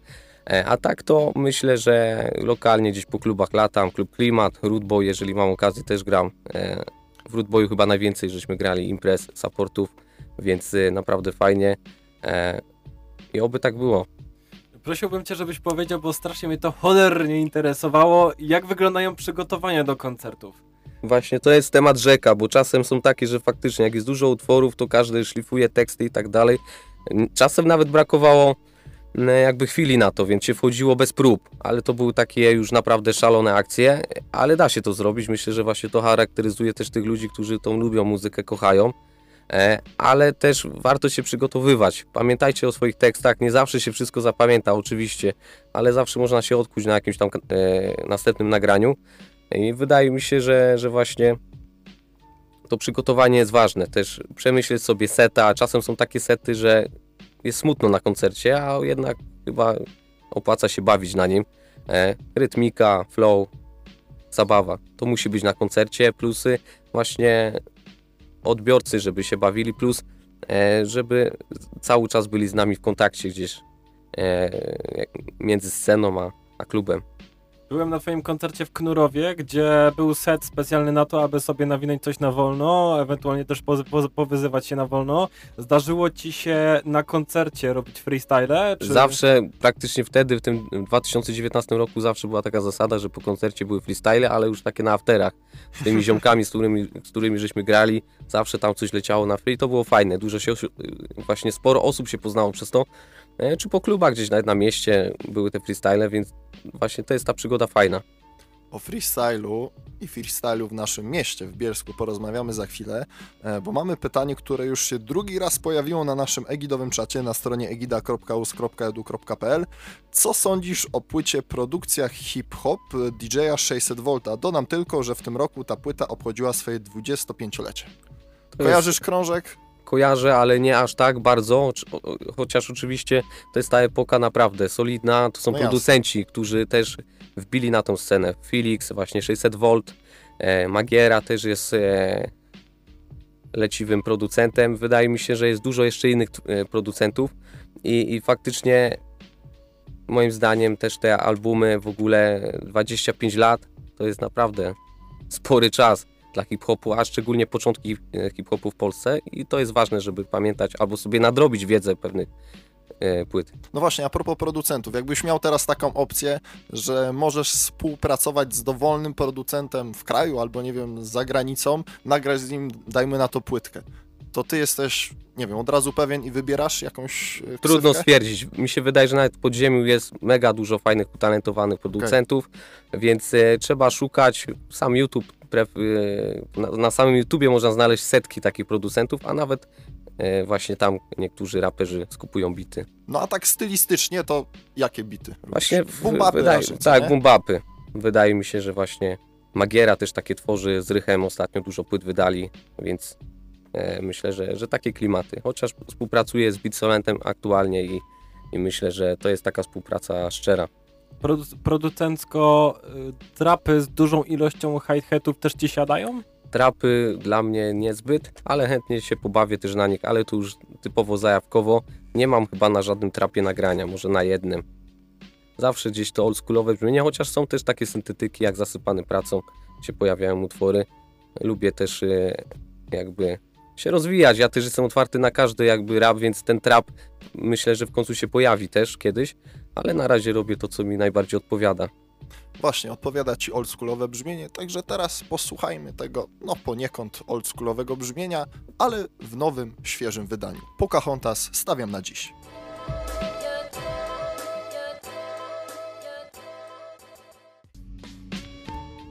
E, a tak to myślę, że lokalnie gdzieś po klubach latam. Klub Klimat, Rootboy, jeżeli mam okazję też gram. E, w Rootboyu chyba najwięcej żeśmy grali imprez, supportów, więc e, naprawdę fajnie. I oby tak było. Prosiłbym cię, żebyś powiedział, bo strasznie mnie to cholernie interesowało, jak wyglądają przygotowania do koncertów. Właśnie to jest temat rzeka, bo czasem są takie, że faktycznie jak jest dużo utworów, to każdy szlifuje teksty i tak dalej. Czasem nawet brakowało m, jakby chwili na to, więc się wchodziło bez prób, ale to były takie już naprawdę szalone akcje, ale da się to zrobić. Myślę, że właśnie to charakteryzuje też tych ludzi, którzy tą lubią muzykę, kochają. E, ale też warto się przygotowywać. Pamiętajcie o swoich tekstach, nie zawsze się wszystko zapamięta, oczywiście, ale zawsze można się odkuć na jakimś tam e, następnym nagraniu. I wydaje mi się, że, że właśnie to przygotowanie jest ważne. Też przemyśleć sobie seta. Czasem są takie sety, że jest smutno na koncercie, a jednak chyba opłaca się bawić na nim. E, rytmika, flow, zabawa. To musi być na koncercie. Plusy właśnie odbiorcy, żeby się bawili, plus e, żeby cały czas byli z nami w kontakcie gdzieś e, między sceną a, a klubem. Byłem na twoim koncercie w Knurowie, gdzie był set specjalny na to, aby sobie nawinąć coś na wolno, ewentualnie też pozy- pozy- powyzywać się na wolno. Zdarzyło ci się na koncercie robić freestyle? Czy... Zawsze, praktycznie wtedy, w tym 2019 roku zawsze była taka zasada, że po koncercie były freestyle, ale już takie na afterach. Z tymi ziomkami, z którymi, z którymi żeśmy grali, zawsze tam coś leciało na free, to było fajne. Dużo się, właśnie sporo osób się poznało przez to. E, Czy po klubach gdzieś nawet na mieście były te freestyle, więc właśnie to jest ta przygoda fajna. O freestylu i freestylu w naszym mieście, w Bielsku, porozmawiamy za chwilę, e, bo mamy pytanie, które już się drugi raz pojawiło na naszym egidowym czacie na stronie egida.us.edu.pl. Co sądzisz o płycie produkcjach hip-hop DJ-a 600V? Dodam tylko, że w tym roku ta płyta obchodziła swoje 25-lecie. To Kojarzysz krążek? Kojarzę, ale nie aż tak bardzo, chociaż oczywiście to jest ta epoka naprawdę solidna, to są No jasne. producenci, którzy też wbili na tą scenę. Felix, właśnie 600V, e, Magiera też jest e, leciwym producentem. Wydaje mi się, że jest dużo jeszcze innych e, producentów i, i faktycznie moim zdaniem też te albumy w ogóle 25 lat to jest naprawdę spory czas dla hip-hopu, a szczególnie początki e, hip-hopu w Polsce i to jest ważne, żeby pamiętać albo sobie nadrobić wiedzę pewnych e, płyt. No właśnie, a propos producentów, jakbyś miał teraz taką opcję, że możesz współpracować z dowolnym producentem w kraju albo nie wiem, za granicą, nagrać z nim, dajmy na to płytkę, to ty jesteś, nie wiem, od razu pewien i wybierasz jakąś e, Trudno ksywkę? stwierdzić. Mi się wydaje, że nawet w podziemiu jest mega dużo fajnych, utalentowanych producentów, więc e, trzeba szukać. Sam YouTube, pref, e, na, na samym YouTubie można znaleźć setki takich producentów, a nawet e, właśnie tam niektórzy raperzy skupują bity. No a tak stylistycznie to jakie bity? Właśnie w, Boom-bapy wydaje, raczej, tak, bumbapy. Wydaje mi się, że właśnie Magiera też takie tworzy z Rychem, ostatnio dużo płyt wydali, więc e, myślę, że, że takie klimaty. Chociaż współpracuję z Beatsolentem aktualnie i, i myślę, że to jest taka współpraca szczera. Produ- producencko y, trapy z dużą ilością hi-hatów też ci siadają? Trapy dla mnie niezbyt, ale chętnie się pobawię też na nich, ale to już typowo zajawkowo. Nie mam chyba na żadnym trapie nagrania, może na jednym. Zawsze gdzieś to oldschoolowe brzmienie, chociaż są też takie syntetyki jak zasypany pracą, się pojawiają utwory. Lubię też e, jakby się rozwijać. Ja też jestem otwarty na każdy jakby rap, więc ten trap myślę, że w końcu się pojawi też kiedyś, ale na razie robię to, co mi najbardziej odpowiada. Właśnie, odpowiada ci oldschoolowe brzmienie, także teraz posłuchajmy tego, no poniekąd oldschoolowego brzmienia, ale w nowym, świeżym wydaniu. Pocahontas stawiam na dziś.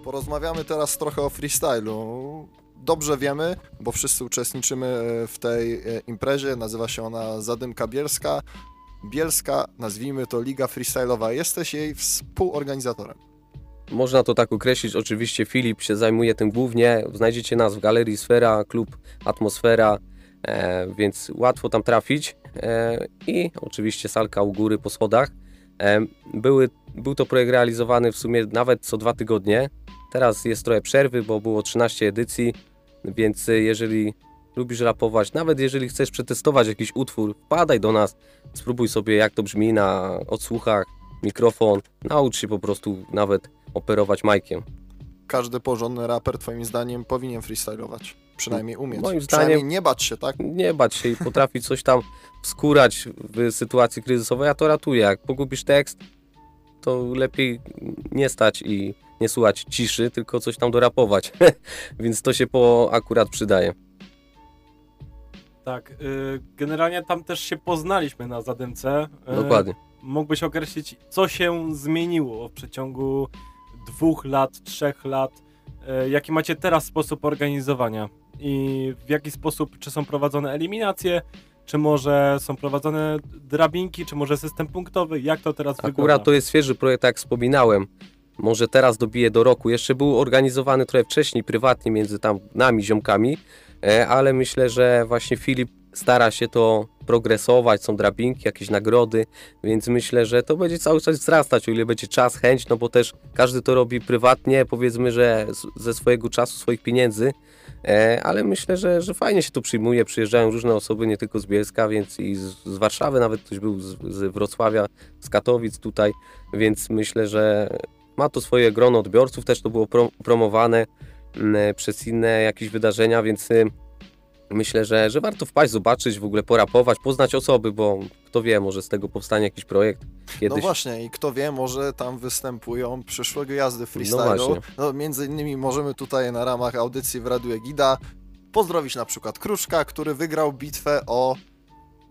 Porozmawiamy teraz trochę o freestylu. Dobrze wiemy, bo wszyscy uczestniczymy w tej e, imprezie, nazywa się ona Zadymka Bielska. Bielska, nazwijmy to Liga Freestyle'owa. Jesteś jej współorganizatorem. Można to tak określić. Oczywiście Filip się zajmuje tym głównie. Znajdziecie nas w Galerii Sfera, klub Atmosfera, e, więc łatwo tam trafić. E, I oczywiście salka u góry po schodach. E, były, był to projekt realizowany w sumie nawet co dwa tygodnie. Teraz jest trochę przerwy, bo było 13 edycji, więc jeżeli lubisz rapować, nawet jeżeli chcesz przetestować jakiś utwór, wpadaj do nas, spróbuj sobie jak to brzmi na odsłuchach, mikrofon, naucz się po prostu nawet operować majkiem. każdy porządny raper, twoim zdaniem, powinien freestylować. Przynajmniej umieć. Moim Przynajmniej zdaniem- nie bać się, tak? Nie bać się i potrafić coś tam wskórać w sytuacji kryzysowej, ja to ratuję. Jak pogubisz tekst, to lepiej nie stać i nie słuchać ciszy, tylko coś tam dorapować. Więc to się po akurat przydaje. Tak, y, generalnie tam też się poznaliśmy na zadymce. Y, Dokładnie. mógłbyś określić, co się zmieniło w przeciągu dwóch lat, trzech lat? E, jaki macie teraz sposób organizowania? I w jaki sposób, czy są prowadzone eliminacje, czy może są prowadzone drabinki, czy może system punktowy? Jak to teraz wygląda? Akurat to jest świeży projekt, tak jak wspominałem. Może teraz dobije do roku. Jeszcze był organizowany trochę wcześniej, prywatnie, między tam nami, ziomkami, e, ale myślę, że właśnie Filip stara się to progresować, są drabinki, jakieś nagrody, więc myślę, że to będzie cały czas wzrastać, o ile będzie czas, chęć, no bo też każdy to robi prywatnie, powiedzmy, że ze swojego czasu, swoich pieniędzy, e, ale myślę, że, że fajnie się to przyjmuje, przyjeżdżają różne osoby, nie tylko z Bielska, więc i z, z Warszawy, nawet ktoś był z, z Wrocławia, z Katowic tutaj, więc myślę, że ma to swoje grono odbiorców, też to było pro, promowane mm, przez inne jakieś wydarzenia, więc y, myślę, że, że warto wpaść, zobaczyć, w ogóle porapować, poznać osoby, bo kto wie, może z tego powstanie jakiś projekt No kiedyś. właśnie, i kto wie, może tam występują przyszłe gwiazdy No freestyle'u. właśnie. No, między innymi możemy tutaj na ramach audycji w Radiu Egida pozdrowić na przykład Kruszka, który wygrał bitwę o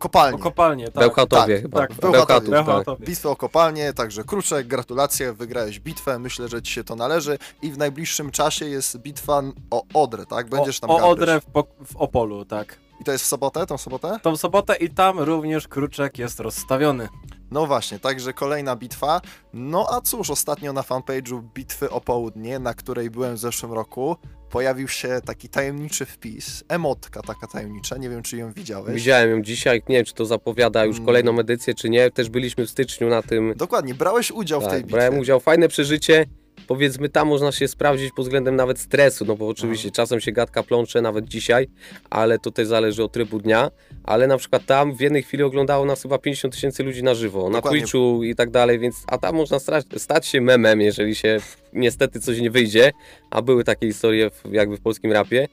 kopalnię. O kopalnie, tak. Bełchatowie tak, chyba. tak, Bełchatów, Bełchatowie. tak. Bełchatowie. Bitwę o kopalnię, także Kruczek, gratulacje, wygrałeś bitwę, myślę, że ci się to należy i w najbliższym czasie jest bitwa o Odrę, tak? Będziesz tam o, o. Odrę w, w Opolu, tak. I to jest w sobotę, tą sobotę? Tą sobotę i tam również Kruczek jest rozstawiony. No właśnie, także kolejna bitwa. No a cóż, ostatnio na fanpage'u Bitwy o Południe, na której byłem w zeszłym roku, pojawił się taki tajemniczy wpis, emotka taka tajemnicza, nie wiem czy ją widziałeś. Widziałem ją dzisiaj, nie wiem czy to zapowiada już Mm. kolejną edycję, czy nie. Też byliśmy w styczniu na tym. Dokładnie, brałeś udział w tej Tak, bitwie. brałem udział, fajne przeżycie. Powiedzmy, tam można się sprawdzić pod względem nawet stresu, no bo oczywiście Mhm. czasem się gadka plącze, nawet dzisiaj, ale to też zależy od trybu dnia. Ale na przykład tam w jednej chwili oglądało nas chyba 50 tysięcy ludzi na żywo, na Dokładnie. Twitchu i tak dalej, więc a tam można stać się memem, jeżeli się niestety coś nie wyjdzie, a były takie historie w, jakby w polskim rapie.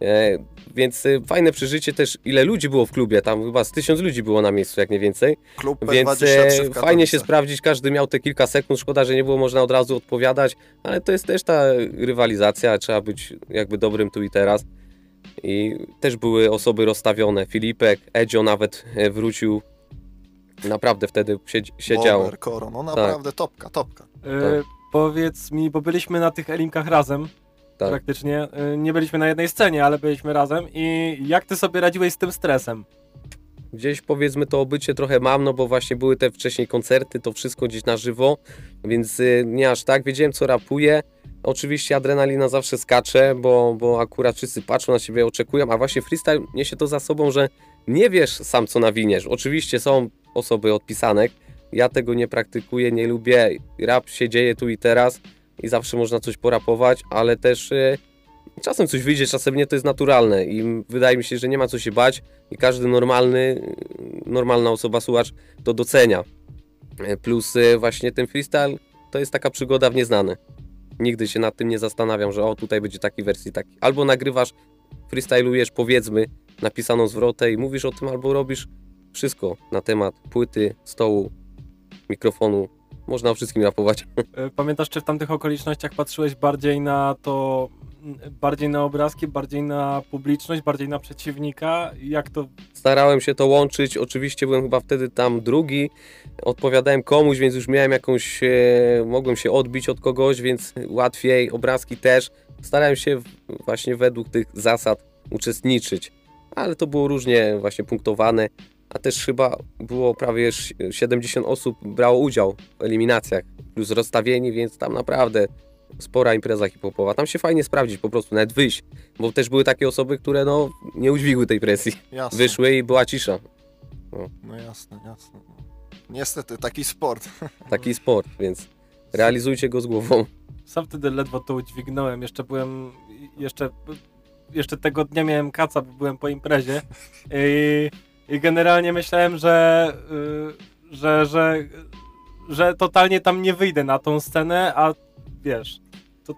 E, więc e, fajne przeżycie też, ile ludzi było w klubie, tam chyba z tysiąc ludzi było na miejscu, jak nie więcej. Klub Więc P23 e, w fajnie się sprawdzić, każdy miał te kilka sekund, szkoda, że nie było można od razu odpowiadać, ale to jest też ta rywalizacja, trzeba być jakby dobrym tu i teraz. I też były osoby rozstawione, Filipek, Edzio nawet e, wrócił, naprawdę wtedy siedzi- siedział. Bober, Koro, no naprawdę topka, topka. E, Powiedz mi, bo byliśmy na tych Elimkach razem, Tak. praktycznie. E, Nie byliśmy na jednej scenie, ale byliśmy razem. I jak ty sobie radziłeś z tym stresem? Gdzieś powiedzmy to obycie trochę mam, no bo właśnie były te wcześniej koncerty, to wszystko gdzieś na żywo, więc y, nie aż tak. Wiedziałem co rapuję. Oczywiście adrenalina zawsze skacze, bo, bo akurat wszyscy patrzą na siebie, oczekują, a właśnie freestyle niesie to za sobą, że nie wiesz sam co nawiniesz. Oczywiście są osoby od pisanek, ja tego nie praktykuję, nie lubię. Rap się dzieje tu i teraz i zawsze można coś porapować, ale też y, czasem coś wyjdzie, czasem nie, to jest naturalne i wydaje mi się, że nie ma co się bać i każdy normalny, normalna osoba, słuchacz to docenia. E, Plus właśnie ten freestyle to jest taka przygoda w nieznane. Nigdy się nad tym nie zastanawiam, że o tutaj będzie taki wersji taki. Albo nagrywasz, freestylujesz powiedzmy napisaną zwrotę i mówisz o tym, albo robisz wszystko na temat płyty, stołu, mikrofonu. Można o wszystkim rapować. E, Pamiętasz, czy w tamtych okolicznościach patrzyłeś bardziej na to, bardziej na obrazki, bardziej na publiczność, bardziej na przeciwnika? Jak to Starałem się to łączyć. Oczywiście byłem chyba wtedy tam drugi. Odpowiadałem komuś, więc już miałem jakąś. E, mogłem się odbić od kogoś, więc łatwiej. Obrazki też. Starałem się właśnie według tych zasad uczestniczyć. Ale to było różnie właśnie punktowane. A też chyba było prawie ś- 70 osób brało udział w eliminacjach, plus rozstawieni, więc tam naprawdę spora impreza hip-hopowa. Tam się fajnie sprawdzić po prostu, nawet wyjść, bo też były takie osoby, które no nie udźwigły tej presji Jasne. wyszły i była cisza. No jasne, jasne. Niestety, taki sport. Taki sport, więc realizujcie go z głową. Sam wtedy ledwo to udźwignąłem. Jeszcze byłem. Jeszcze, jeszcze tego dnia miałem kaca, bo byłem po imprezie. I, i generalnie myślałem, że, y, że, że, że totalnie tam nie wyjdę na tą scenę, a wiesz. To, y,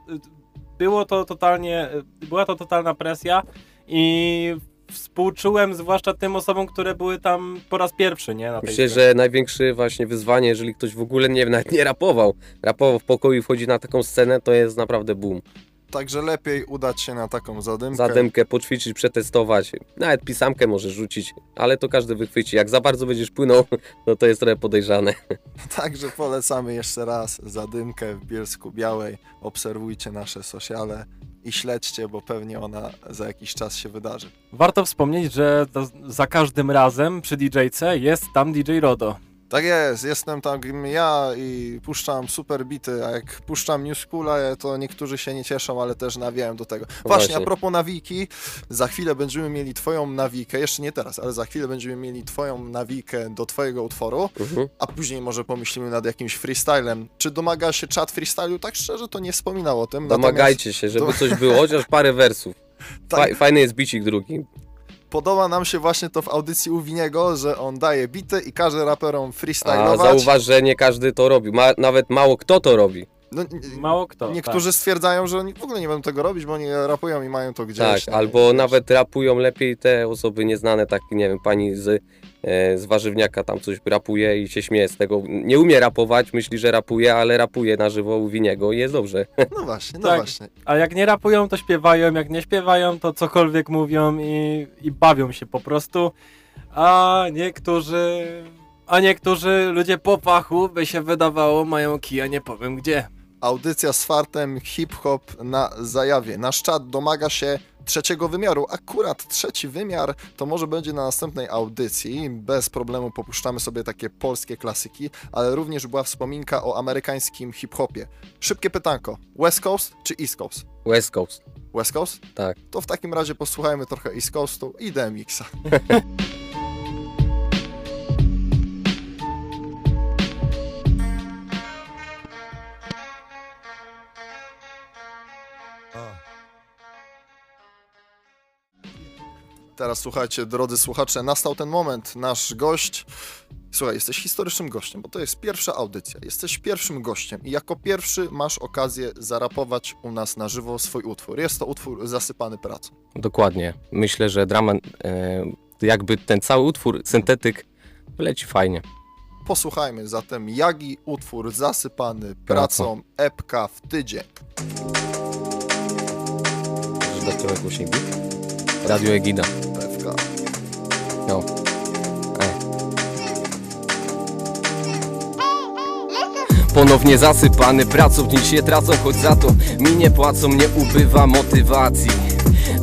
było to totalnie. y, Była to totalna presja i współczułem zwłaszcza tym osobom, które były tam po raz pierwszy, nie? Na tej Myślę, scenie. że największe właśnie wyzwanie, jeżeli ktoś w ogóle nie, nawet nie rapował, rapował w pokoju i wchodzi na taką scenę, to jest naprawdę boom. Także lepiej udać się na taką zadymkę. Zadymkę poćwiczyć, przetestować. Nawet pisamkę możesz rzucić, ale to każdy wychwyci. Jak za bardzo będziesz płynął, no to jest trochę podejrzane. Także polecamy jeszcze raz zadymkę w Bielsku Białej. Obserwujcie nasze sociale i śledźcie, bo pewnie ona za jakiś czas się wydarzy. Warto wspomnieć, że za każdym razem przy DJ-ce jest tam DJ Rodo. Tak jest, jestem tam ja i puszczam super bity, a jak puszczam New Schoola, to niektórzy się nie cieszą, ale też nawijają do tego. Właśnie, Właśnie. a propos nawiki, za chwilę będziemy mieli twoją nawikę, jeszcze nie teraz, ale za chwilę będziemy mieli twoją nawikę do twojego utworu, Mhm. a później może pomyślimy nad jakimś freestylem. Czy domaga się czat freestylu? Tak szczerze to nie wspominał o tym. Domagajcie się, żeby to- coś było, chociaż parę wersów. Tak. Faj, fajny jest bicik drugi. Podoba nam się właśnie to w audycji u Winiego, że on daje bity i każe raperom A freestylować. zauważ, że nie każdy to robi. Ma, nawet mało kto to robi. No, Mało kto. Niektórzy stwierdzają, że oni w ogóle nie będą tego robić, bo oni rapują i mają to gdzieś. Tak, nie? albo nawet rapują lepiej te osoby nieznane, tak nie wiem, pani z, e, z warzywniaka tam coś rapuje i się śmieje z tego. Nie umie rapować, myśli, że rapuje, ale rapuje na żywo u Winiego i jest dobrze. No właśnie, no Tak. właśnie. A jak nie rapują, to śpiewają, jak nie śpiewają, to cokolwiek mówią i, i bawią się po prostu. A niektórzy... A niektórzy ludzie po fachu, by się wydawało, mają kija nie powiem gdzie. Audycja z fartem hip-hop na zajawie. Nasz czat domaga się trzeciego wymiaru. Akurat trzeci wymiar to może będzie na następnej audycji. Bez problemu popuszczamy sobie takie polskie klasyki, ale również była wspominka o amerykańskim hip-hopie. Szybkie pytanko. West Coast czy East Coast? West Coast, West Coast? tak. To w takim razie posłuchajmy trochę East Coastu i DMX-a. Teraz słuchajcie, drodzy słuchacze, nastał ten moment. Nasz gość. Słuchaj, jesteś historycznym gościem, bo to jest pierwsza audycja. Jesteś pierwszym gościem i jako pierwszy masz okazję zarapować u nas na żywo swój utwór. Jest to utwór zasypany pracą. Dokładnie. Myślę, że drama, e, jakby ten cały utwór, syntetyk, leci fajnie. Posłuchajmy zatem Jagi, utwór zasypany pracą, epka w tydzień. Trochę głośniej bit? Radio Egida. Epka. No. Ponownie zasypany. Pracą, dni się tracą, choć za to mi nie płacą, nie ubywa motywacji.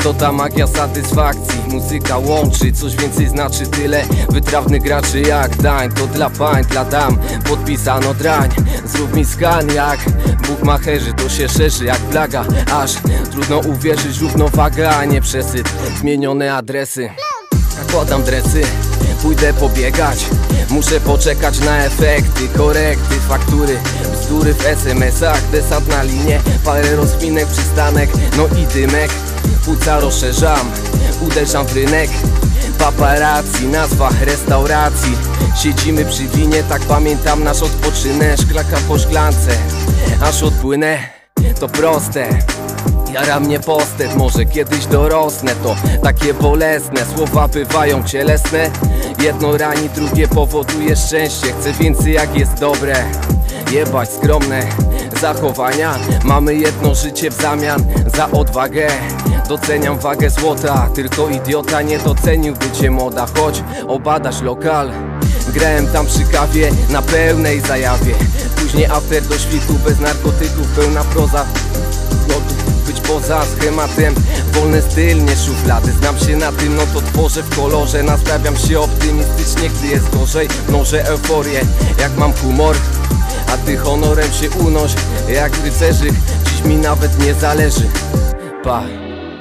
To ta magia satysfakcji, muzyka łączy, coś więcej znaczy tyle. Wytrawnych graczy jak dań, to dla pań, dla dam. Podpisano drań, zrób mi skan jak Buchmacherzy, to się szerzy jak plaga. Aż trudno uwierzyć, równowaga, a nie przesyt. Zmienione adresy. Zakładam dresy, pójdę pobiegać. Muszę poczekać na efekty, korekty, faktury Bzdury w SMS-ach, desant na linie Parę rozpinek, przystanek, no i dymek. Płuca rozszerzam, uderzam w rynek. Paparazzi, nazwa restauracji. Siedzimy przy winie, tak pamiętam nasz odpoczynek. Szklaka po szklance, aż odpłynę. To proste Jara mnie postęp, może kiedyś dorosnę To takie bolesne, słowa bywają cielesne Jedno rani, drugie powoduje szczęście. Chcę więcej jak jest dobre Jebać skromne zachowania. Mamy jedno życie w zamian za odwagę. Doceniam wagę złota Tylko idiota nie doceniłby cię moda Choć obadasz lokal. Grałem tam przy kawie na pełnej zajawie. Później after do świtu bez narkotyków Pełna proza Być poza schematem. Wolny styl, nie szuflady. Znam się na tym, no to tworzę w kolorze. Nastawiam się optymistycznie, gdy jest gorzej. Mnożę euforię, jak mam humor A ty honorem się unoś. Jak rycerzyk Dziś mi nawet nie zależy. Pa.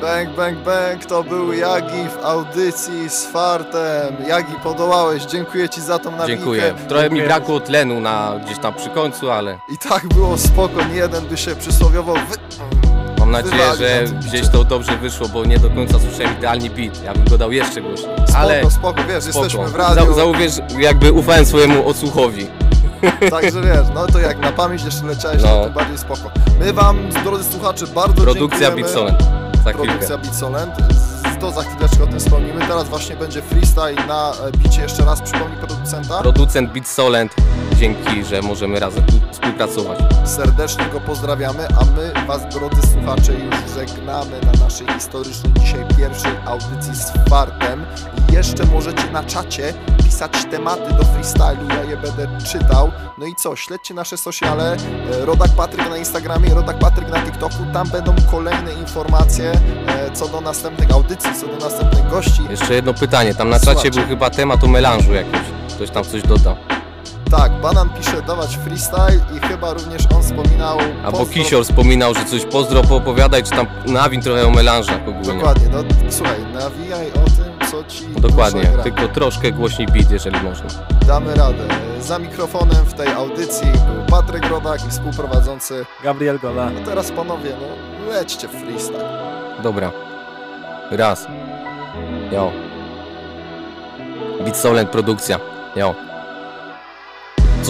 Bang, bang, bang, to był Jagi w audycji z fartem. Jagi, podołałeś, dziękuję ci za tą nawikę. Dziękuję. Trochę mi brakło tlenu na, gdzieś tam przy końcu, ale I tak było spoko, nie jeden by się przysłowiowo wy... Mam nadzieję, że gdzieś to dobrze wyszło Bo nie do końca słyszałem idealnie beat Ja bym go dał jeszcze głośniej Spoko, Ale spoko, wiesz, spoko. jesteśmy w radiu, Za, zauważ, jakby ufałem swojemu odsłuchowi także wiesz, no to jak na pamięć jeszcze leciałeś, No. to tym bardziej spoko. My wam, drodzy słuchacze, bardzo Produkcja dziękujemy. Za chwilkę Produkcja Bitsolent. To za chwileczkę o tym wspomnimy. Teraz właśnie będzie freestyle na e, bicie. Jeszcze raz przypomnij producenta. Producent Beat Solent dzięki, że możemy razem współpracować. Serdecznie go pozdrawiamy, a my Was, drodzy słuchacze, już żegnamy na naszej historycznej dzisiaj pierwszej audycji z fartem. Jeszcze możecie na czacie pisać tematy do freestylu, ja je będę czytał. No i co, śledźcie nasze sociale, e, Rodak Patryk na Instagramie, Rodak Patryk na TikToku, tam będą kolejne informacje e, co do następnych audycji, co do następnych gości. Jeszcze jedno pytanie, tam na czacie Słuchajcie. był chyba temat o melanżu jakiś. Ktoś tam coś dodał. Tak, Banan pisze dawać freestyle i chyba również on wspominał... Albo pozdro- Kisior wspominał, że coś pozdro poopowiadaj, czy tam nawin trochę o melanżach ogólnie. Dokładnie, no słuchaj, nawijaj o tym, co ci Dokładnie, tylko troszkę głośniej beat, jeżeli można. Damy radę. Za mikrofonem w tej audycji był Patryk Rodak i współprowadzący. Gabriel Gola. No teraz panowie, no lećcie w freestyle. Dobra. Raz. Jo. Beat Solent produkcja. Jo.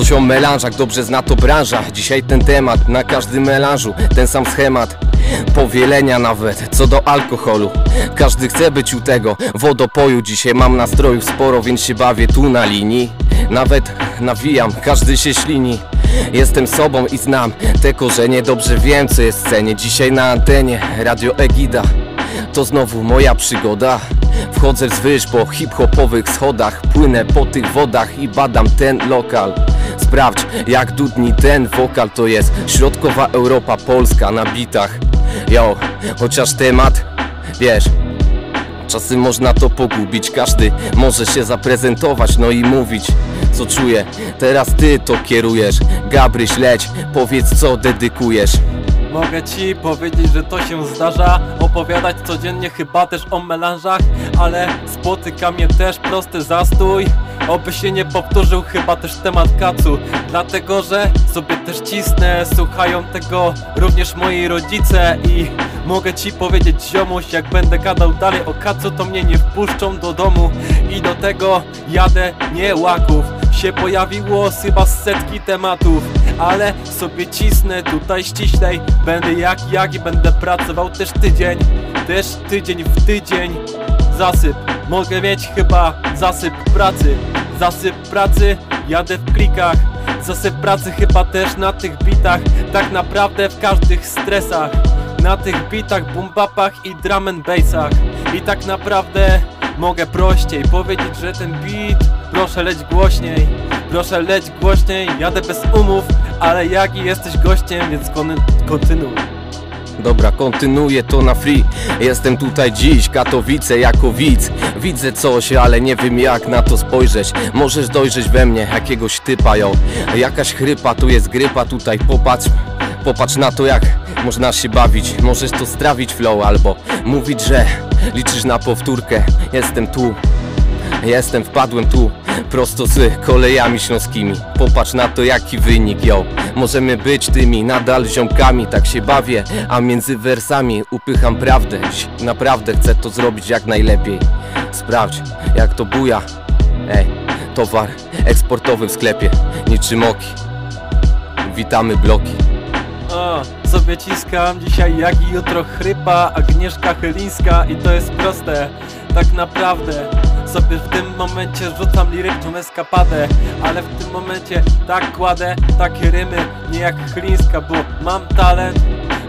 Coś o melanżach, dobrze zna to branża. Dzisiaj ten temat, na każdym melanżu Ten sam schemat. Powielenia nawet, co do alkoholu. Każdy chce być u tego. Wodopoju Dzisiaj mam nastrojów sporo, więc się bawię tu na linii. Nawet nawijam, każdy się ślini. Jestem sobą i znam te korzenie. Dobrze wiem co jest w scenie Dzisiaj na antenie, Radio Egida. To znowu moja przygoda. Wchodzę wzwyż po hip-hopowych schodach Płynę po tych wodach i badam ten lokal Sprawdź jak dudni ten wokal To jest. Środkowa Europa, Polska na bitach. Yo, chociaż temat, wiesz Czasem można to pogubić, każdy może się zaprezentować, no i mówić co czuje. Teraz ty to kierujesz, Gabryś leć, powiedz co dedykujesz. Mogę ci powiedzieć, że to się zdarza. Opowiadać codziennie chyba też o melanżach Ale spotyka mnie też prosty zastój Oby się nie powtórzył chyba też temat kacu. Dlatego, że sobie też cisnę Słuchają tego również moi rodzice. I mogę ci powiedzieć ziomuś Jak będę gadał dalej o kacu To mnie nie wpuszczą do domu. I do tego jadę nie łaków. Się pojawiło chyba setki tematów. Ale sobie cisnę tutaj ściślej. Będę jak jak i będę pracował też tydzień. Też tydzień w tydzień. Zasyp, mogę mieć chyba zasyp pracy Zasyp pracy, jadę w klikach. Zasyp pracy chyba też na tych bitach. Tak naprawdę w każdych stresach. Na tych bitach, boom bapach i drum and bassach. I tak naprawdę mogę prościej powiedzieć, że ten beat Proszę leć głośniej, proszę leć głośniej Jadę bez umów, ale jak i jesteś gościem, więc kon- kontynuuj Dobra, kontynuuję to na free. Jestem tutaj dziś, Katowice jako widz. Widzę coś, ale nie wiem jak na to spojrzeć. Możesz dojrzeć we mnie jakiegoś typa, jo Jakaś chrypa, tu jest grypa, tutaj popatrz. Popatrz na to jak można się bawić. Możesz to strawić flow albo mówić, że liczysz na powtórkę. Jestem tu, Jestem, wpadłem tu prosto z kolejami śląskimi. Popatrz na to jaki wynik, yo. Możemy być tymi nadal ziomkami, tak się bawię A między wersami upycham prawdę. Naprawdę chcę to zrobić jak najlepiej. Sprawdź jak to buja. Ej, towar eksportowy w sklepie. Niczym oki Witamy bloki. O, sobie ciskam dzisiaj jak i jutro chrypa Agnieszka Chylińska i to jest proste Tak naprawdę sobie w tym momencie rzucam liryczną eskapadę Ale w tym momencie tak kładę takie rymy Nie jak Chylińska, bo mam talent.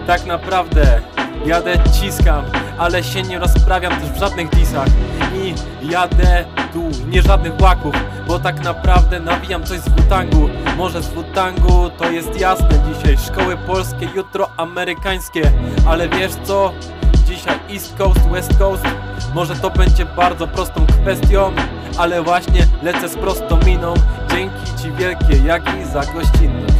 Tak naprawdę jadę ciskam Ale się nie rozprawiam też w żadnych disach. I jadę tu nie żadnych łaków Bo tak naprawdę nawijam coś z Wutangu. Może z Wutangu to jest jasne dzisiaj Szkoły polskie, jutro amerykańskie. Ale wiesz co? Dzisiaj East Coast, West Coast. Może to będzie bardzo prostą kwestią Ale właśnie lecę z prostą miną. Dzięki ci wielkie jak i za gościnność